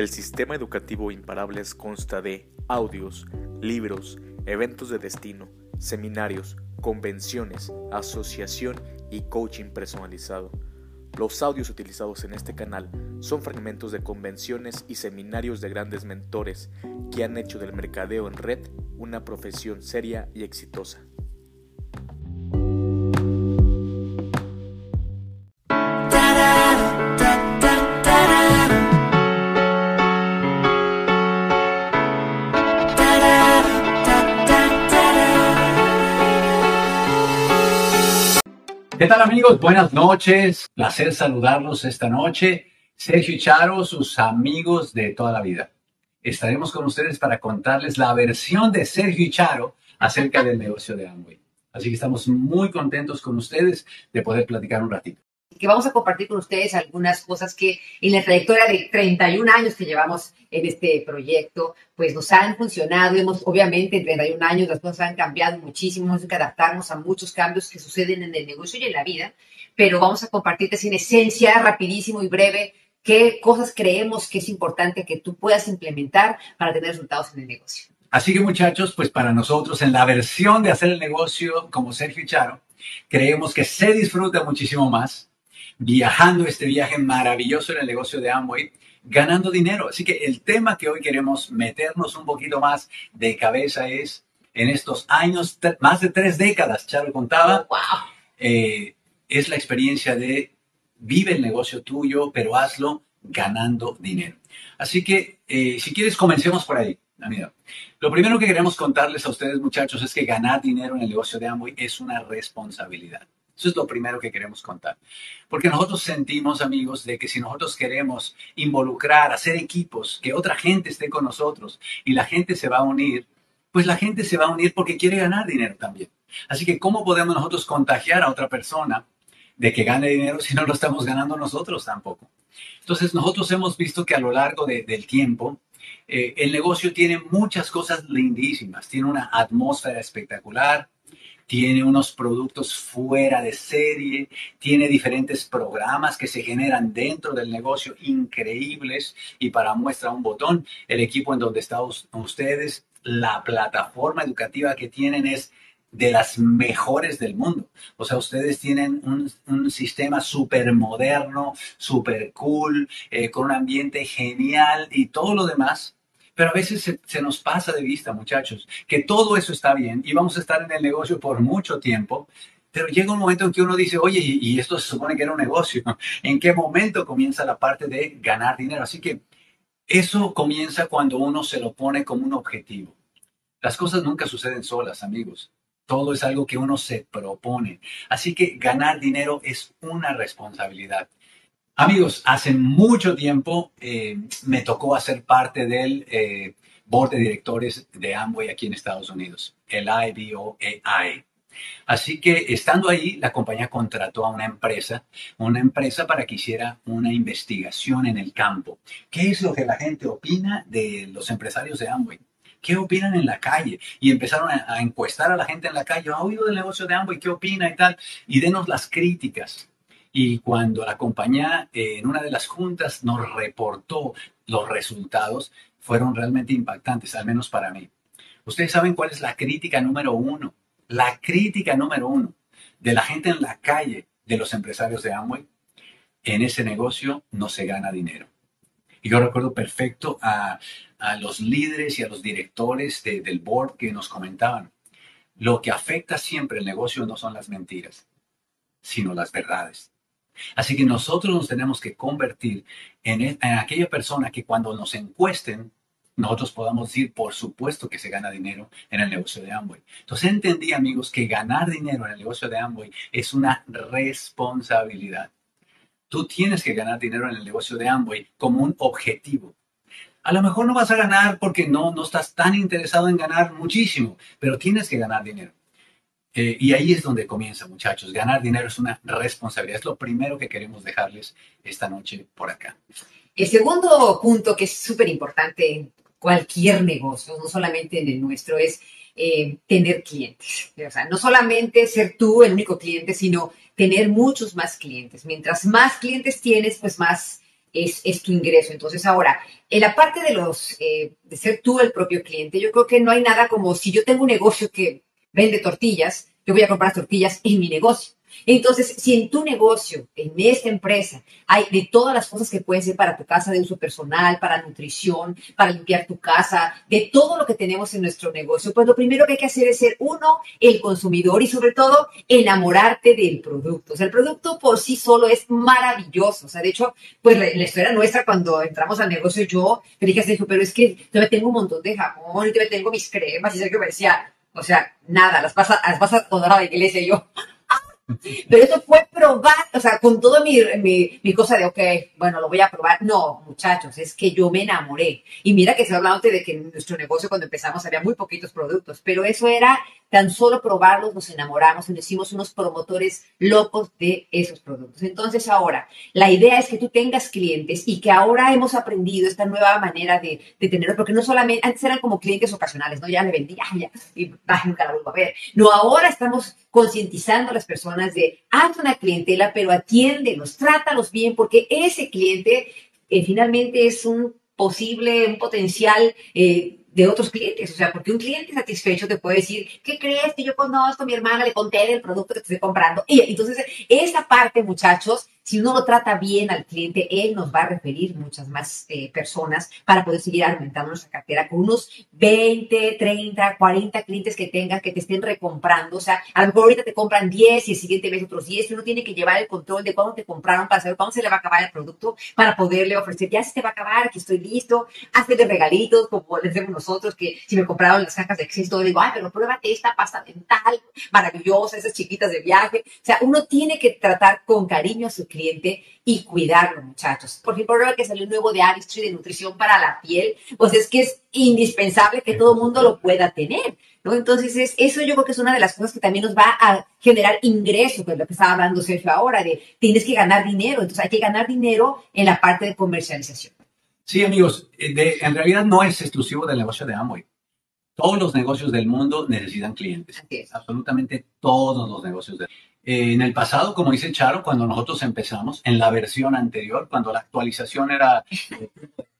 El sistema educativo Imparables consta de audios, libros, eventos de destino, seminarios, convenciones, asociación y coaching personalizado. Los audios utilizados en este canal son fragmentos de convenciones y seminarios de grandes mentores que han hecho del mercadeo en red una profesión seria y exitosa. ¿Qué tal amigos? Buenas noches. Placer saludarlos esta noche. Sergio y Charo, sus amigos de toda la vida. Estaremos con ustedes para contarles la versión de Sergio y Charo acerca del negocio de Amway. Así que estamos muy contentos con ustedes de poder platicar un ratito que vamos a compartir con ustedes algunas cosas que en la trayectoria de 31 años que llevamos en este proyecto, pues nos han funcionado. Hemos, obviamente, en 31 años las cosas han cambiado muchísimo, hemos que adaptarnos a muchos cambios que suceden en el negocio y en la vida, pero vamos a compartirte en esencia, rapidísimo y breve, qué cosas creemos que es importante que tú puedas implementar para tener resultados en el negocio. Así que muchachos, pues para nosotros en la versión de hacer el negocio como Sergio y Charo, creemos que se disfruta muchísimo más viajando este viaje maravilloso en el negocio de Amway, ganando dinero. Así que el tema que hoy queremos meternos un poquito más de cabeza es en estos años, más de tres décadas, Charo contaba, wow. eh, es la experiencia de vive el negocio tuyo, pero hazlo ganando dinero. Así que, eh, si quieres, comencemos por ahí. Amigo. Lo primero que queremos contarles a ustedes, muchachos, es que ganar dinero en el negocio de Amway es una responsabilidad. Eso es lo primero que queremos contar. Porque nosotros sentimos, amigos, de que si nosotros queremos involucrar, hacer equipos, que otra gente esté con nosotros y la gente se va a unir, pues la gente se va a unir porque quiere ganar dinero también. Así que, ¿cómo podemos nosotros contagiar a otra persona de que gane dinero si no lo estamos ganando nosotros tampoco? Entonces, nosotros hemos visto que a lo largo del tiempo, eh, el negocio tiene muchas cosas lindísimas, tiene una atmósfera espectacular, tiene unos productos fuera de serie, tiene diferentes programas que se generan dentro del negocio increíbles y para muestra un botón, el equipo en donde están ustedes, la plataforma educativa que tienen es de las mejores del mundo. O sea, ustedes tienen un, sistema súper moderno, súper cool, eh, con un ambiente genial y todo lo demás pero a veces se, nos pasa de vista, muchachos, que todo eso está bien y vamos a estar en el negocio por mucho tiempo, pero llega un momento en que uno dice, oye, y, esto se supone que era un negocio. ¿En qué momento comienza la parte de ganar dinero? Así que eso comienza cuando uno se lo pone como un objetivo. Las cosas nunca suceden solas, amigos. Todo es algo que uno se propone. Así que ganar dinero es una responsabilidad. Amigos, hace mucho tiempo eh, me tocó hacer parte del eh, board de directores de Amway aquí en Estados Unidos, el IBOAI. Así que estando ahí, la compañía contrató a una empresa, una empresa para que hiciera una investigación en el campo. ¿Qué es lo que la gente opina de los empresarios de Amway? ¿Qué opinan en la calle? Y empezaron a, a encuestar a la gente en la calle, ¿ha oído del negocio de Amway? ¿Qué opina y tal? Y denos las críticas. Y cuando la compañía eh, en una de las juntas nos reportó los resultados, fueron realmente impactantes, al menos para mí. Ustedes saben cuál es la crítica número uno, la crítica número uno de la gente en la calle de los empresarios de Amway. En ese negocio no se gana dinero. Y yo recuerdo perfecto a, los líderes y a los directores del board que nos comentaban, lo que afecta siempre el negocio no son las mentiras, sino las verdades. Así que nosotros nos tenemos que convertir e, en, aquella persona que cuando nos encuesten, nosotros podamos decir, por supuesto que se gana dinero en el negocio de Amway. Entonces entendí, amigos, que ganar dinero en el negocio de Amway es una responsabilidad. Tú tienes que ganar dinero en el negocio de Amway como un objetivo. A lo mejor no vas a ganar porque no, no estás tan interesado en ganar muchísimo, pero tienes que ganar dinero. Eh, y ahí es donde comienza, muchachos. Ganar dinero es una responsabilidad. Es lo primero que queremos dejarles esta noche por acá. El segundo punto que es súper importante en cualquier negocio, no solamente en el nuestro, es eh, tener clientes. O sea, no solamente ser tú el único cliente, sino tener muchos más clientes. Mientras más clientes tienes, pues más es, es tu ingreso. Entonces ahora, en la parte de los, eh, de ser tú el propio cliente, yo creo que no hay nada como si yo tengo un negocio que vende tortillas, yo voy a comprar tortillas en mi negocio. Entonces, si en tu negocio, en esta empresa, hay de todas las cosas que pueden ser para tu casa de uso personal, para nutrición, para limpiar tu casa, de todo lo que tenemos en nuestro negocio, pues lo primero que hay que hacer es ser uno, el consumidor y sobre todo enamorarte del producto. O sea, el producto por sí solo es maravilloso. O sea, de hecho, pues la, historia nuestra cuando entramos al negocio, yo me dije, pero es que yo me tengo un montón de jamón y yo me tengo mis cremas y que me decía, o sea, nada, las vas a, las vas a a la iglesia y yo, pero eso fue probar, o sea, con todo mi, mi, mi, cosa de, ok, bueno, lo voy a probar. No, muchachos, es que yo me enamoré. Y mira que se hablaba de que en nuestro negocio cuando empezamos había muy poquitos productos, pero eso era tan solo probarlos, nos enamoramos y nos hicimos unos promotores locos de esos productos. Entonces ahora, la idea es que tú tengas clientes y que ahora hemos aprendido esta nueva manera de, de tenerlos, porque no solamente, antes eran como clientes ocasionales, ¿no? Ya le vendí, ya, y nunca la vuelvo a ver. No, ahora estamos concientizando a las personas de, haz una clientela, pero atiéndelos, trátalos bien, porque ese cliente eh, finalmente es un posible, un potencial eh, de otros clientes. O sea, porque un cliente satisfecho te puede decir, ¿qué crees que yo conozco a mi hermana? Le conté del producto que estoy comprando. Y entonces, esa parte, muchachos, si uno lo trata bien al cliente, él nos va a referir muchas más eh, personas para poder seguir aumentando nuestra cartera con unos 20, 30, 40 clientes que tengas que te estén recomprando. O sea, a lo mejor ahorita te compran 10 y el siguiente mes otros 10. Uno tiene que llevar el control de cuándo te compraron para saber cuándo se le va a acabar el producto para poderle ofrecer, ya se te va a acabar, aquí estoy listo, de regalitos como les decimos nosotros, que si me compraron las cajas de existo, digo, ay, pero pruébate esta pasta dental maravillosa, esas chiquitas de viaje. O sea, uno tiene que tratar con cariño a su cliente y cuidarlo, muchachos. Por ejemplo, ahora que salió un nuevo de Aristry de nutrición para la piel, pues es que es indispensable que todo el mundo lo pueda tener. ¿No? Entonces, es, eso yo creo que es una de las cosas que también nos va a generar ingreso, que es lo que estaba hablando Sergio ahora, de tienes que ganar dinero, entonces hay que ganar dinero en la parte de comercialización. Sí, amigos, eh, en realidad no es exclusivo del negocio de Amway. Todos los negocios del mundo necesitan clientes. Absolutamente todos los negocios del mundo. Eh, en el pasado, como dice Charo, cuando nosotros empezamos, en la versión anterior, cuando la actualización era de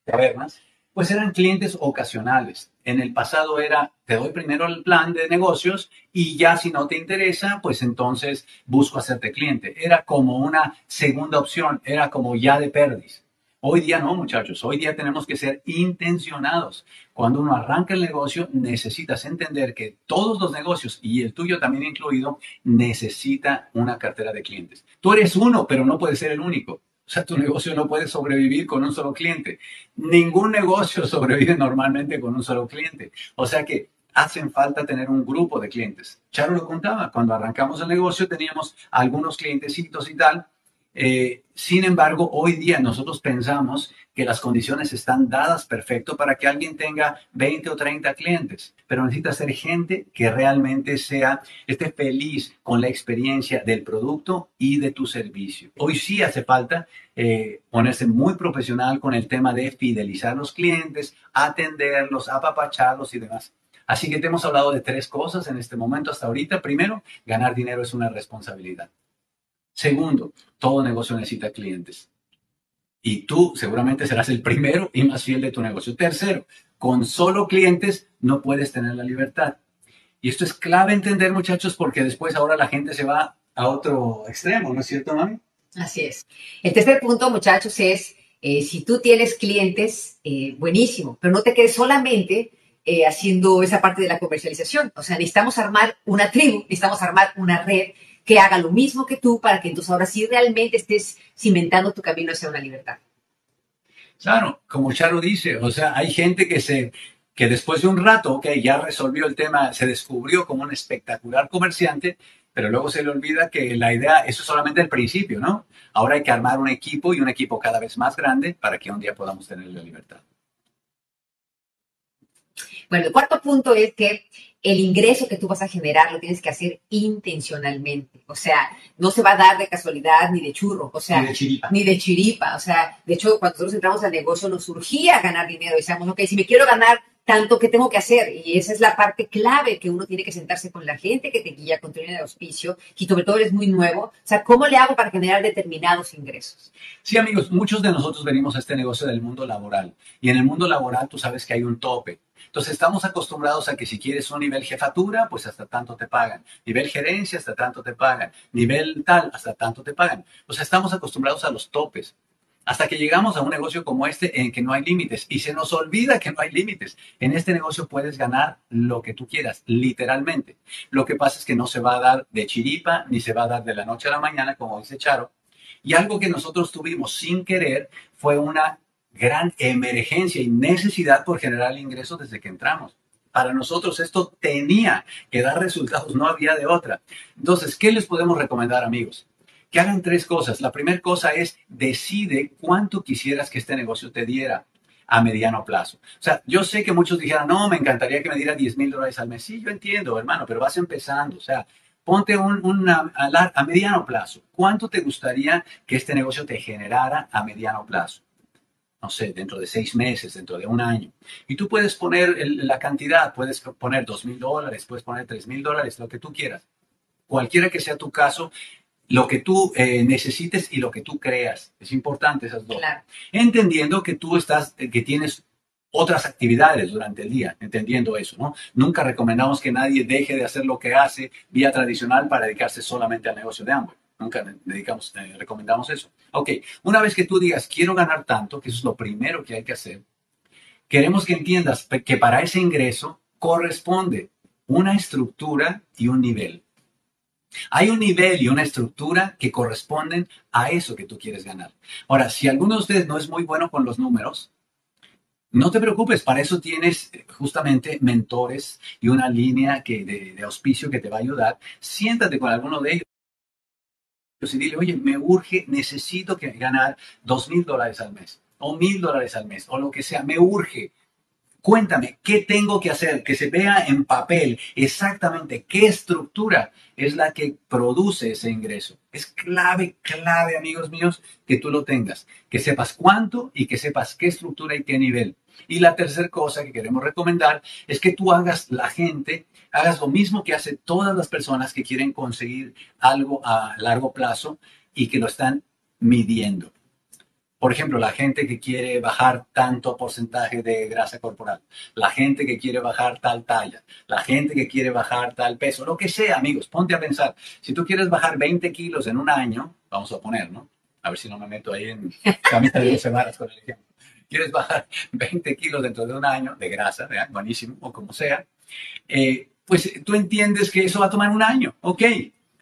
tabernas, pues eran clientes ocasionales. En el pasado era, te doy primero el plan de negocios y ya si no te interesa, pues entonces busco hacerte cliente. Era como una segunda opción, era como ya de perdis. Hoy día no, muchachos. Hoy día tenemos que ser intencionados. Cuando uno arranca el negocio, necesitas entender que todos los negocios, y el tuyo también incluido, necesita una cartera de clientes. Tú eres uno, pero no puedes ser el único. O sea, tu negocio no puede sobrevivir con un solo cliente. Ningún negocio sobrevive normalmente con un solo cliente. O sea que hacen falta tener un grupo de clientes. Charo lo contaba, cuando arrancamos el negocio teníamos algunos clientecitos y tal, eh, sin embargo, hoy día nosotros pensamos que las condiciones están dadas perfecto para que alguien tenga 20 o 30 clientes, pero necesita ser gente que realmente sea, esté feliz con la experiencia del producto y de tu servicio. Hoy sí hace falta eh, ponerse muy profesional con el tema de fidelizar los clientes, atenderlos, apapacharlos y demás. Así que te hemos hablado de tres cosas en este momento hasta ahorita. Primero, ganar dinero es una responsabilidad. Segundo, todo negocio necesita clientes. Y tú seguramente serás el primero y más fiel de tu negocio. Tercero, con solo clientes no puedes tener la libertad. Y esto es clave entender, muchachos, porque después ahora la gente se va a otro extremo, ¿no es cierto, mami? Así es. El tercer punto, muchachos, es eh, si tú tienes clientes, eh, buenísimo, pero no te quedes solamente eh, haciendo esa parte de la comercialización. O sea, necesitamos armar una tribu, necesitamos armar una red que haga lo mismo que tú para que entonces ahora sí realmente estés cimentando tu camino hacia una libertad. Claro, como Charo dice, o sea, hay gente que se que después de un rato, ok, ya resolvió el tema, se descubrió como un espectacular comerciante, pero luego se le olvida que la idea, eso es solamente el principio, ¿no? Ahora hay que armar un equipo y un equipo cada vez más grande para que un día podamos tener la libertad. Bueno, el cuarto punto es que el ingreso que tú vas a generar lo tienes que hacer intencionalmente. O sea, no se va a dar de casualidad ni de churro, o sea, ni de chiripa. Ni de chiripa. O sea, de hecho, cuando nosotros entramos al negocio nos surgía ganar dinero. Decíamos, ok, si me quiero ganar tanto que tengo que hacer. Y esa es la parte clave que uno tiene que sentarse con la gente que te guía, con tu línea de auspicio, y sobre todo eres muy nuevo. O sea, ¿cómo le hago para generar determinados ingresos? Sí, amigos, muchos de nosotros venimos a este negocio del mundo laboral. Y en el mundo laboral tú sabes que hay un tope. Entonces estamos acostumbrados a que si quieres un nivel jefatura, pues hasta tanto te pagan. Nivel gerencia, hasta tanto te pagan. Nivel tal, hasta tanto te pagan. O sea, estamos acostumbrados a los topes hasta que llegamos a un negocio como este en que no hay límites y se nos olvida que no hay límites. En este negocio puedes ganar lo que tú quieras, literalmente. Lo que pasa es que no se va a dar de chiripa ni se va a dar de la noche a la mañana, como dice Charo. Y algo que nosotros tuvimos sin querer fue una gran emergencia y necesidad por generar ingresos desde que entramos. Para nosotros esto tenía que dar resultados, no había de otra. Entonces, ¿qué les podemos recomendar, amigos? Que hagan tres cosas. La primera cosa es decide cuánto quisieras que este negocio te diera a mediano plazo. O sea, yo sé que muchos dijeran, no, me encantaría que me diera 10 mil dólares al mes. Sí, yo entiendo, hermano, pero vas empezando. O sea, ponte un, a, a mediano plazo. ¿Cuánto te gustaría que este negocio te generara a mediano plazo? no sé, dentro de seis meses, dentro de un año. Y tú puedes poner la cantidad, puedes poner dos mil dólares, puedes poner tres mil dólares, lo que tú quieras. Cualquiera que sea tu caso, lo que tú eh, necesites y lo que tú creas. Es importante esas dos. Entendiendo que tú estás, eh, que tienes otras actividades durante el día, entendiendo eso, ¿no? Nunca recomendamos que nadie deje de hacer lo que hace vía tradicional para dedicarse solamente al negocio de Amway. Nunca dedicamos, eh, recomendamos eso. Ok, una vez que tú digas, quiero ganar tanto, que eso es lo primero que hay que hacer, queremos que entiendas que para ese ingreso corresponde una estructura y un nivel. Hay un nivel y una estructura que corresponden a eso que tú quieres ganar. Ahora, si alguno de ustedes no es muy bueno con los números, no te preocupes, para eso tienes eh, justamente mentores y una línea que, de, auspicio que te va a ayudar. Siéntate con alguno de ellos y dile, oye, me urge, necesito que ganar dos mil dólares al mes o mil dólares al mes o lo que sea, me urge. Cuéntame, ¿qué tengo que hacer? Que se vea en papel exactamente qué estructura es la que produce ese ingreso. Es clave, clave, amigos míos, que tú lo tengas, que sepas cuánto y que sepas qué estructura y qué nivel. Y la tercera cosa que queremos recomendar es que tú hagas la gente, hagas lo mismo que hace todas las personas que quieren conseguir algo a largo plazo y que lo están midiendo. Por ejemplo, la gente que quiere bajar tanto porcentaje de grasa corporal, la gente que quiere bajar tal talla, la gente que quiere bajar tal peso, lo que sea, amigos, ponte a pensar. Si tú quieres bajar 20 kilos en un año, vamos a poner, ¿no? A ver si no me meto ahí en camisa de 12 varas con el ejemplo. Quieres bajar 20 kilos dentro de un año de grasa, buenísimo, o como sea, eh, pues tú entiendes que eso va a tomar un año, ok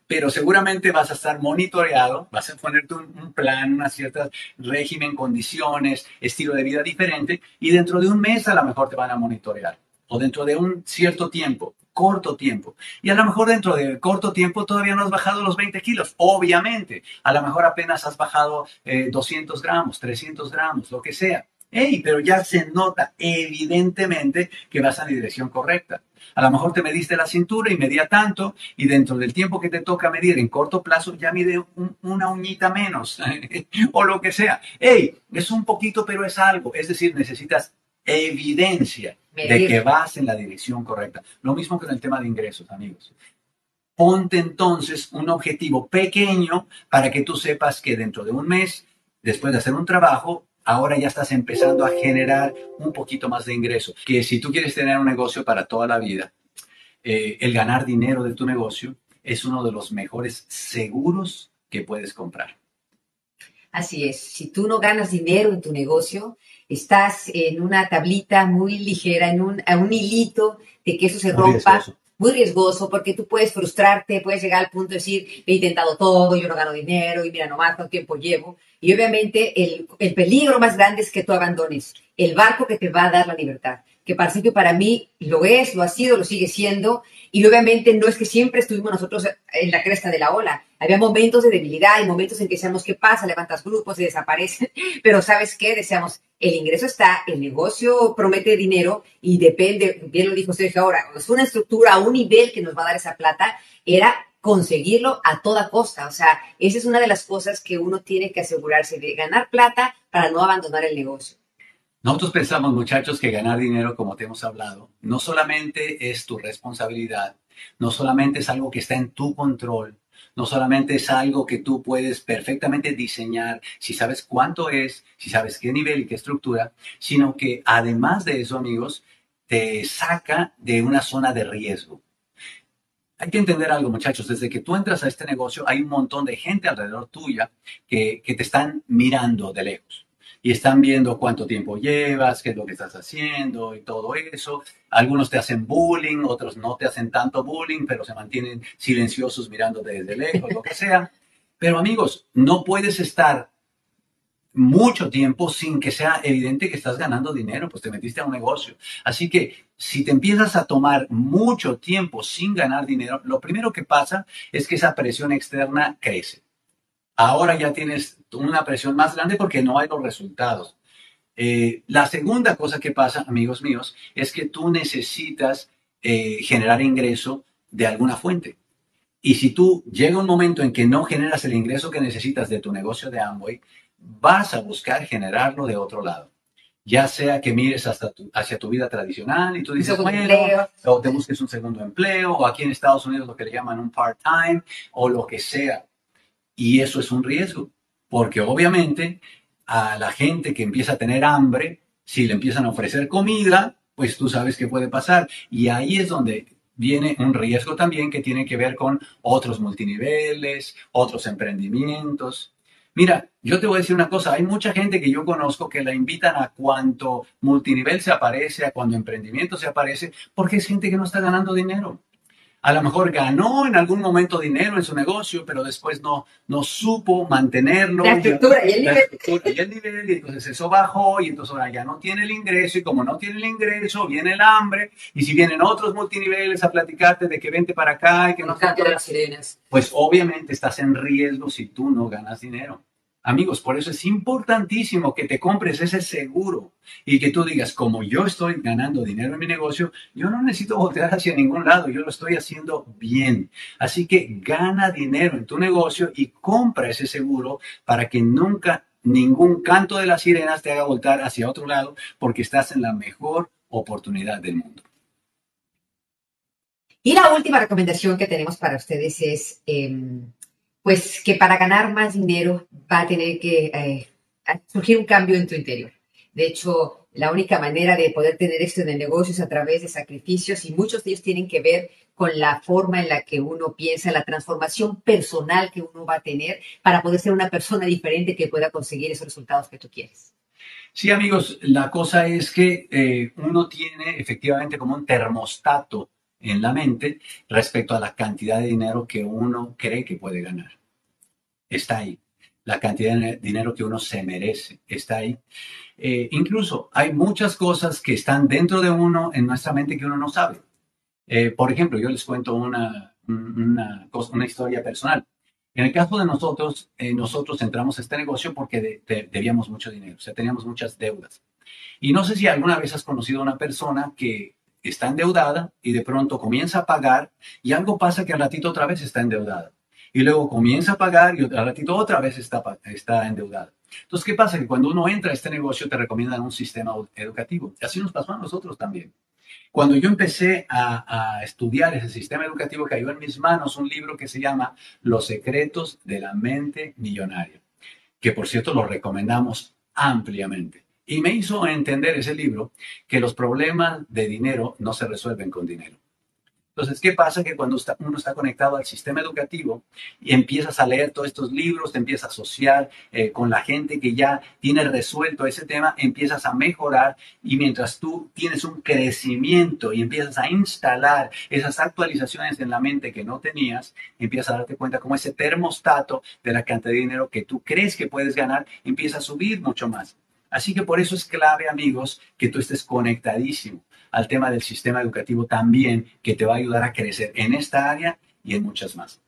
pero seguramente vas a estar monitoreado, vas a ponerte un, plan, una cierta régimen, condiciones, estilo de vida diferente, y dentro de un mes a lo mejor te van a monitorear, o dentro de un cierto tiempo, corto tiempo. Y a lo mejor dentro de corto tiempo todavía no has bajado los 20 kilos, obviamente. A lo mejor apenas has bajado 200 eh, gramos, 300 gramos, lo que sea. Hey, pero ya se nota evidentemente que vas en la dirección correcta. A lo mejor te mediste la cintura y medía tanto y dentro del tiempo que te toca medir en corto plazo ya mide una uñita menos o lo que sea. Hey, es un poquito pero es algo. Es decir, necesitas evidencia de que vas en la dirección correcta. Lo mismo que en el tema de ingresos, amigos. Ponte entonces un objetivo pequeño para que tú sepas que dentro de un mes, después de hacer un trabajo, ahora ya estás empezando a generar un poquito más de ingreso. Que si tú quieres tener un negocio para toda la vida, eh, el ganar dinero de tu negocio es uno de los mejores seguros que puedes comprar. Así es, si tú no ganas dinero en tu negocio, estás en una tablita muy ligera, en un, un hilito de que eso se rompa muy riesgoso porque tú puedes frustrarte, puedes llegar al punto de decir, he intentado todo, yo no gano dinero y mira nomás cuánto tiempo llevo. Y obviamente el, el peligro más grande es que tú abandones el barco que te va a dar la libertad que que para mí lo es, lo ha sido, lo sigue siendo, y obviamente no es que siempre estuvimos nosotros en la cresta de la ola. Había momentos de debilidad y momentos en que decíamos, ¿qué pasa? Levantas grupos y desaparecen, pero ¿sabes qué? Decíamos, el ingreso está, el negocio promete dinero y depende, bien lo dijo Sergio ahora, es una estructura, un nivel que nos va a dar esa plata, era conseguirlo a toda costa. O sea, esa es una de las cosas que uno tiene que asegurarse de ganar plata para no abandonar el negocio. Nosotros pensamos, muchachos, que ganar dinero, como te hemos hablado, no solamente es tu responsabilidad, no solamente es algo que está en tu control, no solamente es algo que tú puedes perfectamente diseñar si sabes cuánto es, si sabes qué nivel y qué estructura, sino que además de eso, amigos, te saca de una zona de riesgo. Hay que entender algo, muchachos. Desde que tú entras a este negocio, hay un montón de gente alrededor tuya que, que te están mirando de lejos y están viendo cuánto tiempo llevas, qué es lo que estás haciendo y todo eso. Algunos te hacen bullying, otros no te hacen tanto bullying, pero se mantienen silenciosos mirando desde lejos, lo que sea. Pero amigos, no puedes estar mucho tiempo sin que sea evidente que estás ganando dinero, pues te metiste a un negocio. Así que si te empiezas a tomar mucho tiempo sin ganar dinero, lo primero que pasa es que esa presión externa crece. Ahora ya tienes una presión más grande porque no hay los resultados. Eh, la segunda cosa que pasa, amigos míos, es que tú necesitas eh, generar ingreso de alguna fuente. Y si tú llega un momento en que no generas el ingreso que necesitas de tu negocio de Amway, vas a buscar generarlo de otro lado. Ya sea que mires hasta hacia tu vida tradicional y tú dices, bueno, o te busques un segundo empleo, o aquí en Estados Unidos lo que le llaman un part-time, o lo que sea. Y eso es un riesgo, porque obviamente a la gente que empieza a tener hambre, si le empiezan a ofrecer comida, pues tú sabes qué puede pasar. Y ahí es donde viene un riesgo también que tiene que ver con otros multiniveles, otros emprendimientos. Mira, yo te voy a decir una cosa, hay mucha gente que yo conozco que la invitan a cuanto multinivel se aparece, a cuando emprendimiento se aparece, porque es gente que no está ganando dinero. A lo mejor ganó en algún momento dinero en su negocio, pero después no, no supo mantenerlo. La estructura y el nivel. y el nivel, y entonces eso bajó, y entonces ahora ya no tiene el ingreso, y como no tiene el ingreso, viene el hambre, y si vienen otros multiniveles a platicarte de que vente para acá y que no... no las sirenas. Pues obviamente estás en riesgo si tú no ganas dinero. Amigos, por eso es importantísimo que te compres ese seguro y que tú digas, como yo estoy ganando dinero en mi negocio, yo no necesito voltear hacia ningún lado, yo lo estoy haciendo bien. Así que gana dinero en tu negocio y compra ese seguro para que nunca ningún canto de las sirenas te haga voltar hacia otro lado porque estás en la mejor oportunidad del mundo. Y la última recomendación que tenemos para ustedes es... Em, pues que para ganar más dinero va a tener que eh, surgir un cambio en tu interior. De hecho, la única manera de poder tener esto en el negocio es a través de sacrificios y muchos de ellos tienen que ver con la forma en la que uno piensa, la transformación personal que uno va a tener para poder ser una persona diferente que pueda conseguir esos resultados que tú quieres. Sí, amigos, la cosa es que eh, uno tiene efectivamente como un termostato en la mente respecto a la cantidad de dinero que uno cree que puede ganar está ahí. La cantidad de dinero que uno se merece está ahí. Eh, incluso hay muchas cosas que están dentro de uno, en nuestra mente, que uno no sabe. Eh, por ejemplo, yo les cuento una, una, historia personal. En el caso de nosotros, eh, nosotros entramos a este negocio porque debíamos mucho dinero, o sea, teníamos muchas deudas. Y no sé si alguna vez has conocido a una persona que está endeudada y de pronto comienza a pagar y algo pasa que al ratito otra vez está endeudada y luego comienza a pagar y al ratito otra vez está, está endeudado. Entonces, ¿qué pasa? Que cuando uno entra a este negocio te recomiendan un sistema educativo. Y así nos pasó a nosotros también. Cuando yo empecé a, a, estudiar ese sistema educativo, cayó en mis manos un libro que se llama Los secretos de la mente millonaria, que por cierto lo recomendamos ampliamente. Y me hizo entender ese libro que los problemas de dinero no se resuelven con dinero. Entonces, ¿qué pasa? Que cuando uno está conectado al sistema educativo y empiezas a leer todos estos libros, te empiezas a asociar eh, con la gente que ya tiene resuelto ese tema, empiezas a mejorar y mientras tú tienes un crecimiento y empiezas a instalar esas actualizaciones en la mente que no tenías, empiezas a darte cuenta cómo ese termostato de la cantidad de dinero que tú crees que puedes ganar empieza a subir mucho más. Así que por eso es clave, amigos, que tú estés conectadísimo al tema del sistema educativo también, que te va a ayudar a crecer en esta área y en muchas más.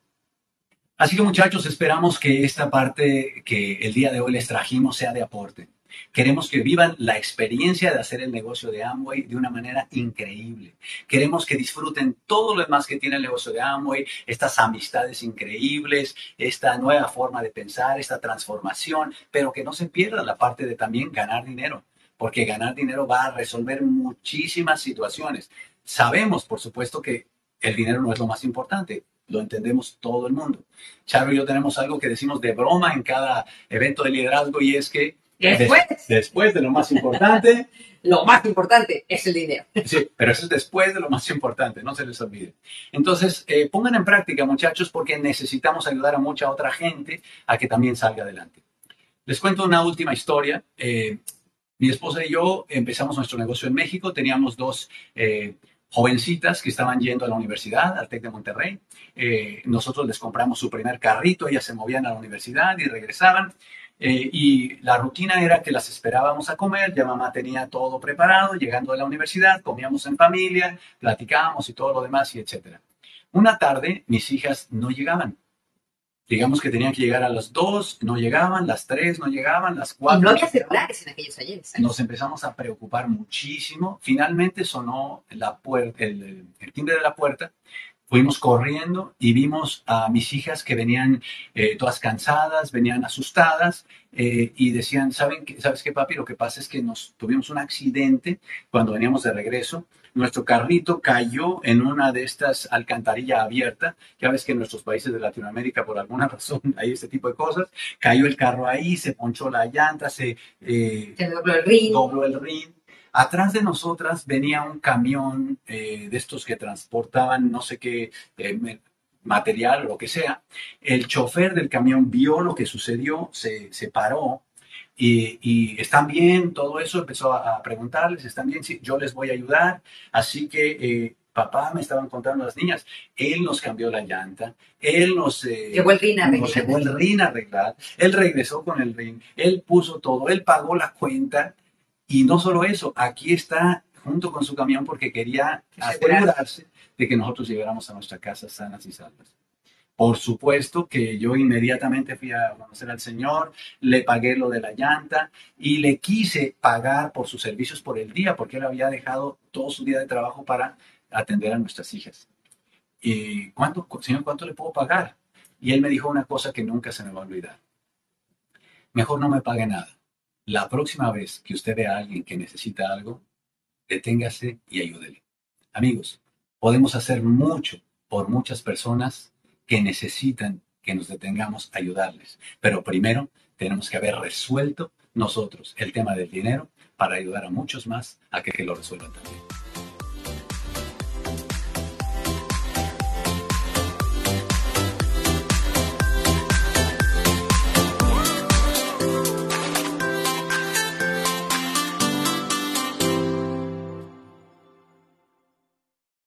Así que muchachos, esperamos que esta parte que el día de hoy les trajimos sea de aporte. Queremos que vivan la experiencia de hacer el negocio de Amway de una manera increíble. Queremos que disfruten todo lo demás que tiene el negocio de Amway, estas amistades increíbles, esta nueva forma de pensar, esta transformación, pero que no se pierda la parte de también ganar dinero porque ganar dinero va a resolver muchísimas situaciones. Sabemos, por supuesto, que el dinero no es lo más importante, lo entendemos todo el mundo. Charo y yo tenemos algo que decimos de broma en cada evento de liderazgo y es que después, después de lo más importante, lo más importante es el dinero. Sí, pero eso es después de lo más importante, no se les olvide. Entonces, eh, pongan en práctica, muchachos, porque necesitamos ayudar a mucha otra gente a que también salga adelante. Les cuento una última historia. Eh, mi esposa y yo empezamos nuestro negocio en México, teníamos dos eh, jovencitas que estaban yendo a la universidad, al TEC de Monterrey. Eh, nosotros les compramos su primer carrito, ellas se movían a la universidad y regresaban. Eh, y la rutina era que las esperábamos a comer, ya mamá tenía todo preparado, llegando a la universidad, comíamos en familia, platicábamos y todo lo demás y etcétera. Una tarde mis hijas no llegaban digamos que tenían que llegar a las 2, no llegaban, las 3 no llegaban, las 4. Y no había celulares en aquellos ayeres. Nos empezamos a preocupar muchísimo. Finalmente sonó la puerta, el, timbre de la puerta. Fuimos corriendo y vimos a mis hijas que venían eh, todas cansadas, venían asustadas eh, y decían, ¿saben qué, ¿sabes qué, papi? Lo que pasa es que nos tuvimos un accidente cuando veníamos de regreso nuestro carrito cayó en una de estas alcantarillas abiertas. Ya ves que en nuestros países de Latinoamérica, por alguna razón, hay este tipo de cosas. Cayó el carro ahí, se ponchó la llanta, se, eh, dobló el rin. Dobló el rin. Atrás de nosotras venía un camión eh, de estos que transportaban no sé qué eh, material o lo que sea. El chofer del camión vio lo que sucedió, se, se paró y, están bien, todo eso, empezó a, preguntarles, están bien, sí, yo les voy a ayudar, así que eh, papá me estaban contando las niñas, él nos cambió la llanta, él nos, eh, llevó el rin a nos llevó el rin a arreglar, él regresó con el rin, él puso todo, él pagó la cuenta y no solo eso, aquí está junto con su camión porque quería asegurarse de que nosotros llegáramos a nuestra casa sanas y salvas. Por supuesto que yo inmediatamente fui a conocer al Señor, le pagué lo de la llanta y le quise pagar por sus servicios por el día, porque él había dejado todo su día de trabajo para atender a nuestras hijas. Y ¿cuánto, Señor, ¿cuánto le puedo pagar? Y él me dijo una cosa que nunca se me va a olvidar. Mejor no me pague nada. La próxima vez que usted vea a alguien que necesita algo, deténgase y ayúdele. Amigos, podemos hacer mucho por muchas personas que necesitan que nos detengamos a ayudarles. Pero primero tenemos que haber resuelto nosotros el tema del dinero para ayudar a muchos más a que, que lo resuelvan también.